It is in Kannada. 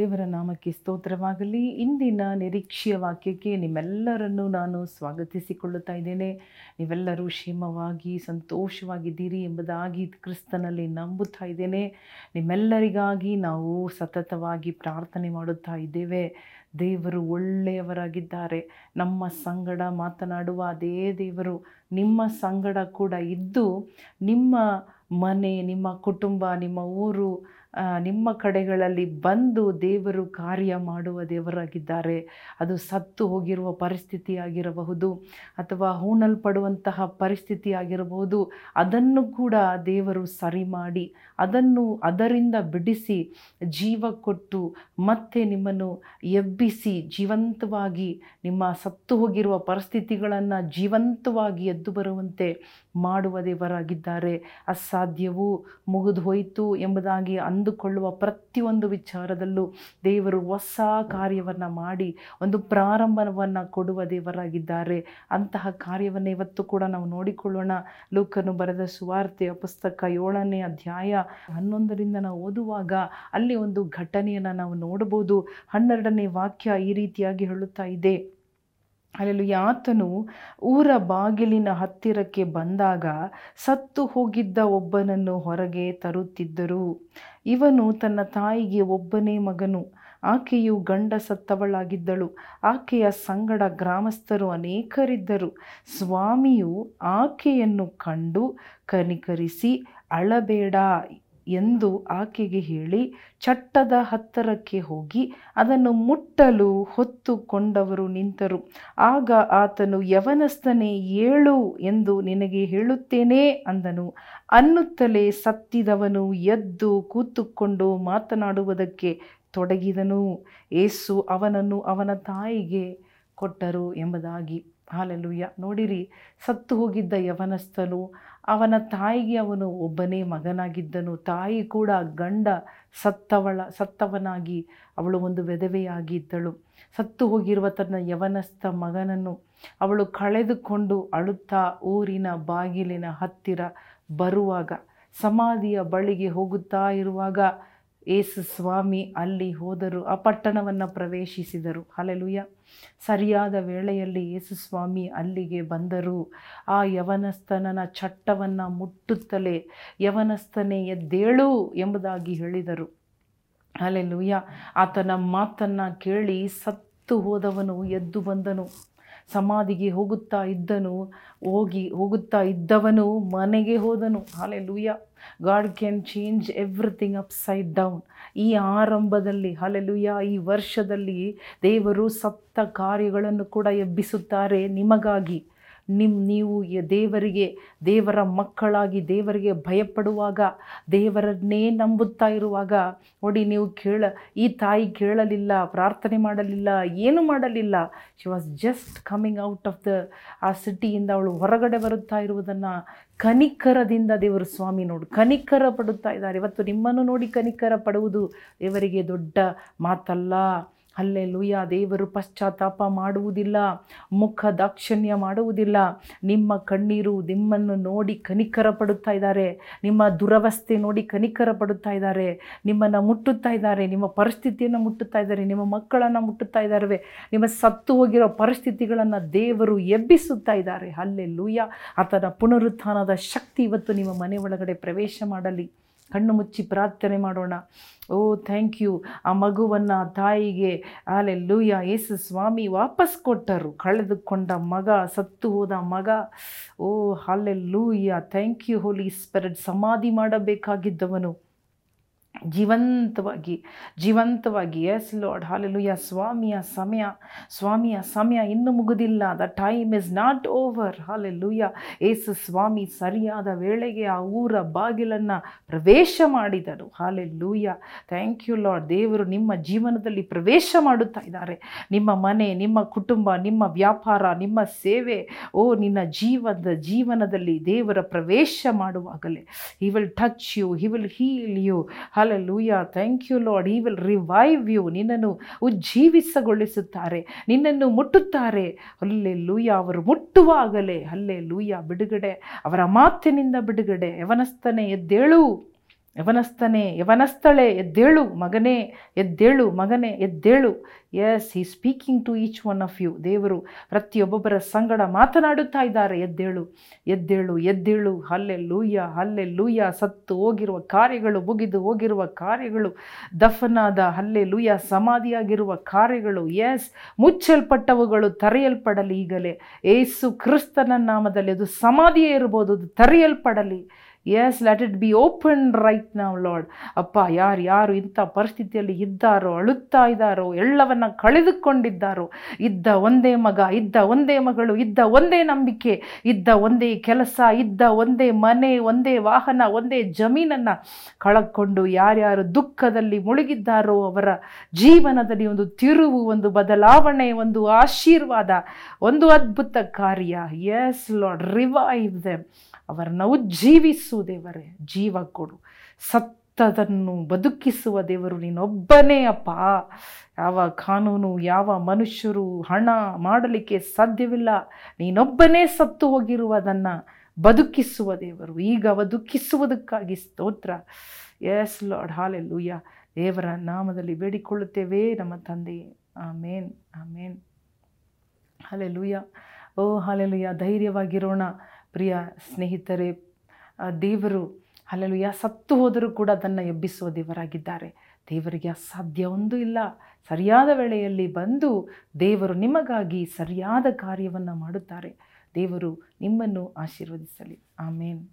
ದೇವರ ನಾಮಕ್ಕೆ ಸ್ತೋತ್ರವಾಗಲಿ. ಇಂದಿನ ನಿರೀಕ್ಷೆಯ ವಾಕ್ಯಕ್ಕೆ ನಿಮ್ಮೆಲ್ಲರನ್ನು ನಾನು ಸ್ವಾಗತಿಸಿಕೊಳ್ಳುತ್ತಾ ಇದ್ದೇನೆ. ನೀವೆಲ್ಲರೂ ಕ್ಷೇಮವಾಗಿ ಸಂತೋಷವಾಗಿದ್ದೀರಿ ಎಂಬುದಾಗಿ ಕ್ರಿಸ್ತನಲ್ಲಿ ನಂಬುತ್ತಾ ಇದ್ದೇನೆ. ನಿಮ್ಮೆಲ್ಲರಿಗಾಗಿ ನಾವು ಸತತವಾಗಿ ಪ್ರಾರ್ಥನೆ ಮಾಡುತ್ತಾ ಇದ್ದೇವೆ. ದೇವರು ಒಳ್ಳೆಯವರಾಗಿದ್ದಾರೆ. ನಮ್ಮ ಸಂಗಡ ಮಾತನಾಡುವ ಅದೇ ದೇವರು. ನಿಮ್ಮ ಸಂಗಡ ಕೂಡ ಇದ್ದು ನಿಮ್ಮ ಮನೆ, ನಿಮ್ಮ ಕುಟುಂಬ, ನಿಮ್ಮ ಊರು ನಿಮ್ಮ ಕಡೆಗಳಲ್ಲಿ ಬಂದು ದೇವರು ಕಾರ್ಯ ಮಾಡುವ ದೇವರಾಗಿದ್ದಾರೆ. ಅದು ಸತ್ತು ಹೋಗಿರುವ ಪರಿಸ್ಥಿತಿ ಆಗಿರಬಹುದು ಅಥವಾ ಹೂಣಲ್ಪಡುವಂತಹ ಪರಿಸ್ಥಿತಿ ಆಗಿರಬಹುದು ಅದನ್ನು ಕೂಡ ದೇವರು ಸರಿ ಮಾಡಿ, ಅದನ್ನು ಅದರಿಂದ ಬಿಡಿಸಿ, ಜೀವ ಕೊಟ್ಟು, ಮತ್ತೆ ನಿಮ್ಮನ್ನು ಎಬ್ಬಿಸಿ, ಜೀವಂತವಾಗಿ ನಿಮ್ಮ ಸತ್ತು ಹೋಗಿರುವ ಪರಿಸ್ಥಿತಿಗಳನ್ನು ಜೀವಂತವಾಗಿ ಎದ್ದು ಬರುವಂತೆ ಮಾಡುವ ದೇವರಾಗಿದ್ದಾರೆ. ಅಸಾಧ್ಯವೂ ಮುಗಿದು ಹೋಯಿತು ಎಂಬುದಾಗಿ ಅಂದುಕೊಳ್ಳುವ ಪ್ರತಿಯೊಂದು ವಿಚಾರದಲ್ಲೂ ದೇವರು ಹೊಸ ಕಾರ್ಯವನ್ನು ಮಾಡಿ ಒಂದು ಪ್ರಾರಂಭವನ್ನು ಕೊಡುವ ದೇವರಾಗಿದ್ದಾರೆ. ಅಂತಹ ಕಾರ್ಯವನ್ನು ಇವತ್ತು ಕೂಡ ನಾವು ನೋಡಿಕೊಳ್ಳೋಣ. ಲೋಕನು ಬರೆದ ಸುವಾರ್ತೆಯ ಪುಸ್ತಕ ಏಳನೇ ಅಧ್ಯಾಯ ಹನ್ನೊಂದರಿಂದ ನಾವು ಓದುವಾಗ ಅಲ್ಲಿ ಒಂದು ಘಟನೆಯನ್ನು ನಾವು ನೋಡಬಹುದು. ಹನ್ನೆರಡನೇ ವಾಕ್ಯ ಈ ರೀತಿಯಾಗಿ ಹೇಳುತ್ತಾ ಇದೆ. ಅಲ್ಲಲ್ಲಿ ಆತನು ಊರ ಬಾಗಿಲಿನ ಹತ್ತಿರಕ್ಕೆ ಬಂದಾಗ ಸತ್ತು ಹೋಗಿದ್ದ ಒಬ್ಬನನ್ನು ಹೊರಗೆ ತರುತ್ತಿದ್ದರು. ಇವನು ತನ್ನ ತಾಯಿಗೆ ಒಬ್ಬನೇ ಮಗನು. ಆಕೆಯು ಗಂಡ ಸತ್ತವಳಾಗಿದ್ದಳು. ಆಕೆಯ ಸಂಗಡ ಗ್ರಾಮಸ್ಥರು ಅನೇಕರಿದ್ದರು. ಸ್ವಾಮಿಯು ಆಕೆಯನ್ನು ಕಂಡು ಕನಿಕರಿಸಿ, ಅಳಬೇಡ ಎಂದು ಆಕೆಗೆ ಹೇಳಿ ಚಟ್ಟದ ಹತ್ತರಕ್ಕೆ ಹೋಗಿ ಅದನ್ನು ಮುಟ್ಟಲು ಹೊತ್ತುಕೊಂಡವರು ನಿಂತರು. ಆಗ ಆತನು, ಯವನಸ್ಥನೇ, ಏಳು ಎಂದು ನಿನಗೆ ಹೇಳುತ್ತೇನೆ ಅಂದನು. ಅನ್ನುತ್ತಲೇ ಸತ್ತಿದವನು ಎದ್ದು ಕೂತುಕೊಂಡು ಮಾತನಾಡುವುದಕ್ಕೆ ತೊಡಗಿದನು. ಏಸು ಅವನನ್ನು ಅವನ ತಾಯಿಗೆ ಕೊಟ್ಟರು ಎಂಬುದಾಗಿ. ಹಾಲೆಲುಯ್ಯ ನೋಡಿರಿ, ಸತ್ತು ಹೋಗಿದ್ದ ಯವನಸ್ಥನು, ಅವನ ತಾಯಿಗೆ ಅವನು ಒಬ್ಬನೇ ಮಗನಾಗಿದ್ದನು. ತಾಯಿ ಕೂಡ ಗಂಡ ಸತ್ತವಳ, ಸತ್ತವನಾಗಿ ಅವಳು ಒಂದು ವೆದವೆಯಾಗಿದ್ದಳು ಸತ್ತು ಹೋಗಿರುವ ತನ್ನ ಯವನಸ್ಥ ಮಗನನ್ನು ಅವಳು ಕಳೆದುಕೊಂಡು ಅಳುತ್ತಾ ಊರಿನ ಬಾಗಿಲಿನ ಹತ್ತಿರ ಬರುವಾಗ, ಸಮಾಧಿಯ ಬಳಿಗೆ ಹೋಗುತ್ತಾ ಇರುವಾಗ ಏಸು ಸ್ವಾಮಿ ಅಲ್ಲಿ ಹೋದರು, ಆ ಪಟ್ಟಣವನ್ನು ಪ್ರವೇಶಿಸಿದರು. ಹಲಲುಯ ಸರಿಯಾದ ವೇಳೆಯಲ್ಲಿ ಯೇಸು ಸ್ವಾಮಿ ಅಲ್ಲಿಗೆ ಬಂದರು. ಆ ಯವನಸ್ಥನನ ಚಟ್ಟವನ್ನು ಮುಟ್ಟುತ್ತಲೇ ಯವನಸ್ಥನೇ ಎದ್ದೇಳು ಎಂಬುದಾಗಿ ಹೇಳಿದರು. ಹಲೆಲುಯ ಆತನ ಮಾತನ್ನು ಕೇಳಿ ಸತ್ತು ಹೋದವನು ಎದ್ದು ಬಂದನು. ಸಮಾಧಿಗೆ ಹೋಗುತ್ತಾ ಇದ್ದನು, ಹೋಗಿ ಹೋಗುತ್ತಾ ಇದ್ದವನು ಮನೆಗೆ ಹೋದನು. Hallelujah God can change everything upside down ಈ ಆರಂಭದಲ್ಲಿ ಹಲಲುಯ ಈ ವರ್ಷದಲ್ಲಿ ದೇವರು ಸಪ್ತ ಕಾರ್ಯಗಳನ್ನು ಕೂಡ ಎಬ್ಬಿಸುತ್ತಾರೆ ನಿಮಗಾಗಿ. ನಿಮ್ಮ ನೀವು ದೇವರಿಗೆ, ದೇವರ ಮಕ್ಕಳಾಗಿ ದೇವರಿಗೆ ಭಯಪಡುವಾಗ, ದೇವರನ್ನೇ ನಂಬುತ್ತಾ ಇರುವಾಗ, ನೋಡಿ ನೀವು ಕೇಳ, ಈ ತಾಯಿ ಕೇಳಲಿಲ್ಲ, ಪ್ರಾರ್ಥನೆ ಮಾಡಲಿಲ್ಲ, ಏನು ಮಾಡಲಿಲ್ಲ. She was just coming out of the ಆ ಸಿಟಿಯಿಂದ ಅವಳು ಹೊರಗಡೆ ಬರುತ್ತಾ ಇರುವುದನ್ನು ಕನಿಕರದಿಂದ ದೇವರು ಸ್ವಾಮಿ ನೋಡು, ಕನಿಕರ ಪಡುತ್ತಾ ಇದ್ದಾರೆ. ಇವತ್ತು ನಿಮ್ಮನ್ನು ನೋಡಿ ಕನಿಕರ ಪಡುವುದು ದೇವರಿಗೆ ದೊಡ್ಡ ಮಾತಲ್ಲ. ಅಲ್ಲೇ ಲೂಯ ದೇವರು ಪಶ್ಚಾತ್ತಾಪ ಮಾಡುವುದಿಲ್ಲ, ಮುಖ ದಾಕ್ಷಣ್ಯ ಮಾಡುವುದಿಲ್ಲ. ನಿಮ್ಮ ಕಣ್ಣೀರು ನಿಮ್ಮನ್ನು ನೋಡಿ ಕನಿಕರ ಪಡುತ್ತಾ ಇದ್ದಾರೆ. ನಿಮ್ಮ ದುರವಸ್ಥೆ ನೋಡಿ ಕನಿಕರ ಪಡುತ್ತಾ ಇದ್ದಾರೆ. ನಿಮ್ಮನ್ನು ಮುಟ್ಟುತ್ತಾ ಇದ್ದಾರೆ. ನಿಮ್ಮ ಪರಿಸ್ಥಿತಿಯನ್ನು ಮುಟ್ಟುತ್ತಾ ಇದ್ದಾರೆ. ನಿಮ್ಮ ಮಕ್ಕಳನ್ನು ಮುಟ್ಟುತ್ತಾ ಇದ್ದಾರೆ ನಿಮ್ಮ ಸತ್ತು ಹೋಗಿರೋ ಪರಿಸ್ಥಿತಿಗಳನ್ನು ದೇವರು ಎಬ್ಬಿಸುತ್ತಾ ಇದ್ದಾರೆ. ಅಲ್ಲೇ ಲೂಯ ಆತನ ಪುನರುತ್ಥಾನದ ಶಕ್ತಿ ಇವತ್ತು ನಿಮ್ಮ ಮನೆ ಒಳಗಡೆ ಪ್ರವೇಶ ಮಾಡಲಿ. ಕಣ್ಣು ಮುಚ್ಚಿ ಪ್ರಾರ್ಥನೆ ಮಾಡೋಣ. ಓ ಥ್ಯಾಂಕ್ ಯು ಆ ಮಗುವನ್ನು ತಾಯಿಗೆ ಲೂಯ ಯೇಸು ಸ್ವಾಮಿ ವಾಪಸ್ ಕೊಟ್ಟರು. ಕಳೆದುಕೊಂಡ ಮಗ, ಸತ್ತು ಹೋದ ಮಗ. ಓ hallelujah thank you holy spirit ಸಮಾಧಿ ಮಾಡಬೇಕಾಗಿದ್ದವನು. ಜೀವಂತವಾಗಿ ಜೀವಂತವಾಗಿ ಎಸ್ ಲಾರ್ಡ್ ಹಾಲೆಲುಯ್ಯ ಸ್ವಾಮಿಯ ಸಮಯ ಸ್ವಾಮಿಯ ಸಮಯ ಇನ್ನೂ ಮುಗುದಿಲ್ಲ the time is not over hallelujah ಏಸು ಸ್ವಾಮಿ ಸರಿಯಾದ ವೇಳೆಗೆ ಆ ಊರ ಬಾಗಿಲನ್ನು ಪ್ರವೇಶ ಮಾಡಿದರು ಹಾಲೆಲೂಯ್ಯ ಥ್ಯಾಂಕ್ ಯು ಲಾರ್ಡ್ ದೇವರು ನಿಮ್ಮ ಜೀವನದಲ್ಲಿ ಪ್ರವೇಶ ಮಾಡುತ್ತಾ ಇದ್ದಾರೆ. ನಿಮ್ಮ ಮನೆ, ನಿಮ್ಮ ಕುಟುಂಬ, ನಿಮ್ಮ ವ್ಯಾಪಾರ, ನಿಮ್ಮ ಸೇವೆ, ಓ, ನಿನ್ನ ಜೀವದ ಜೀವನದಲ್ಲಿ ದೇವರ ಪ್ರವೇಶ ಮಾಡುವಾಗಲೇ. He will touch you he will heal you hallelujah thank you Lord he will revive you ನಿನ್ನನ್ನು ಉಜ್ಜೀವಿಸಗೊಳಿಸುತ್ತಾರೆ. ನಿನ್ನನ್ನು ಮುಟ್ಟುತ್ತಾರೆ. ಅಲ್ಲೇ ಲೂಯ ಅವರು ಮುಟ್ಟುವಾಗಲೇ. ಅಲ್ಲೇ ಲೂಯ ಬಿಡುಗಡೆ. ಅವರ ಮಾತಿನಿಂದ ಬಿಡುಗಡೆ. ಯವನಸ್ಥನೆ, ಎದ್ದೇಳು. ಯವನಸ್ಥನೇ, ಯವನಸ್ಥಳೆ, ಎದ್ದೇಳು, ಮಗನೇ ಎದ್ದೇಳು ಮಗನೇ, ಎದ್ದೇಳು. Yes he speaking to each one of you ದೇವರು ಪ್ರತಿಯೊಬ್ಬೊಬ್ಬರ ಸಂಗಡ ಮಾತನಾಡುತ್ತಾ ಇದ್ದಾರೆ. ಎದ್ದೇಳು ಎದ್ದೇಳು ಎದ್ದೇಳು. ಹಲ್ಲೆ ಲೂಯ್ಯ ಹಲ್ಲೆ ಲೂಯ್ಯ ಸತ್ತು ಹೋಗಿರುವ ಕಾರ್ಯಗಳು, ಮುಗಿದು ಹೋಗಿರುವ ಕಾರ್ಯಗಳು. ದಫನಾದ ಹಲ್ಲೆ ಲೂಯ್ಯ ಸಮಾಧಿಯಾಗಿರುವ ಕಾರ್ಯಗಳು. ಎಸ್ ಮುಚ್ಚಲ್ಪಟ್ಟವುಗಳು ತರೆಯಲ್ಪಡಲಿ ಈಗಲೇ. ಏಸು ಕ್ರಿಸ್ತನ ನಾಮದಲ್ಲಿ ಅದು ಸಮಾಧಿಯೇ ಇರ್ಬೋದು, ಅದು ತರೆಯಲ್ಪಡಲಿ. Yes let it be open right ನಾವು ಲಾರ್ಡ್ ಅಪ್ಪ, ಯಾರು ಯಾರು ಇಂಥ ಪರಿಸ್ಥಿತಿಯಲ್ಲಿ ಇದ್ದಾರೋ, ಅಳುತ್ತಾ ಇದ್ದಾರೋ, ಎಲ್ಲವನ್ನು ಕಳೆದುಕೊಂಡಿದ್ದಾರೋ, ಇದ್ದ ಒಂದೇ ಮಗ, ಇದ್ದ ಒಂದೇ ಮಗಳು, ಇದ್ದ ಒಂದೇ ನಂಬಿಕೆ, ಇದ್ದ ಒಂದೇ ಕೆಲಸ, ಇದ್ದ ಒಂದೇ ಮನೆ, ಒಂದೇ ವಾಹನ, ಒಂದೇ ಜಮೀನನ್ನು ಕಳಕೊಂಡು ಯಾರ್ಯಾರು ದುಃಖದಲ್ಲಿ ಮುಳುಗಿದ್ದಾರೋ, ಅವರ ಜೀವನದಲ್ಲಿ ಒಂದು ತಿರುವು, ಒಂದು ಬದಲಾವಣೆ, ಒಂದು ಆಶೀರ್ವಾದ, ಒಂದು ಅದ್ಭುತ ಕಾರ್ಯ. ಎಸ್ ಲಾರ್ಡ್ ರಿವೈವ್ ದೆಮ್ ಅವರನ್ನು ಉಜ್ಜೀವಿಸು. ದೇವರೇ, ಜೀವ ಕೊಡು. ಸತ್ತದನ್ನು ಬದುಕಿಸುವ ದೇವರು ನೀನೊಬ್ಬನೇ ಅಪ್ಪ. ಯಾವ ಕಾನೂನು, ಯಾವ ಮನುಷ್ಯರು ಹಣ ಮಾಡಲಿಕ್ಕೆ ಸಾಧ್ಯವಿಲ್ಲ. ನೀನೊಬ್ಬನೇ ಸತ್ತು ಹೋಗಿರುವುದನ್ನು ಬದುಕಿಸುವ ದೇವರು. ಈಗ ಬದುಕಿಸುವುದಕ್ಕಾಗಿ ಸ್ತೋತ್ರ. ಎಸ್ ಲಾರ್ಡ್ ಹಾಲೆಲ್ಲೂಯ್ಯ ದೇವರ ನಾಮದಲ್ಲಿ ಬೇಡಿಕೊಳ್ಳುತ್ತೇವೆ ನಮ್ಮ ತಂದೆ. ಆಮೇನ್ ಆಮೇನ್. ಹಾಲೆಲ್ಲೂಯ್ಯ ಓ ಹಾಲೆಲ್ಲೂಯ್ಯ ಧೈರ್ಯವಾಗಿರೋಣ, ಪ್ರಿಯ ಸ್ನೇಹಿತರೆ. ದೇವರು ಯಾ ಸತ್ತು ಹೋದರೂ ಕೂಡ ಅದನ್ನು ಎಬ್ಬಿಸುವ ದೇವರಾಗಿದ್ದಾರೆ. ದೇವರಿಗೆ ಅಸಾಧ್ಯ ಒಂದು ಇಲ್ಲ. ಸರಿಯಾದ ವೇಳೆಯಲ್ಲಿ ಬಂದು ದೇವರು ನಿಮಗಾಗಿ ಸರಿಯಾದ ಕಾರ್ಯವನ್ನು ಮಾಡುತ್ತಾರೆ. ದೇವರು ನಿಮ್ಮನ್ನು ಆಶೀರ್ವದಿಸಲಿ. ಆಮೇನ್.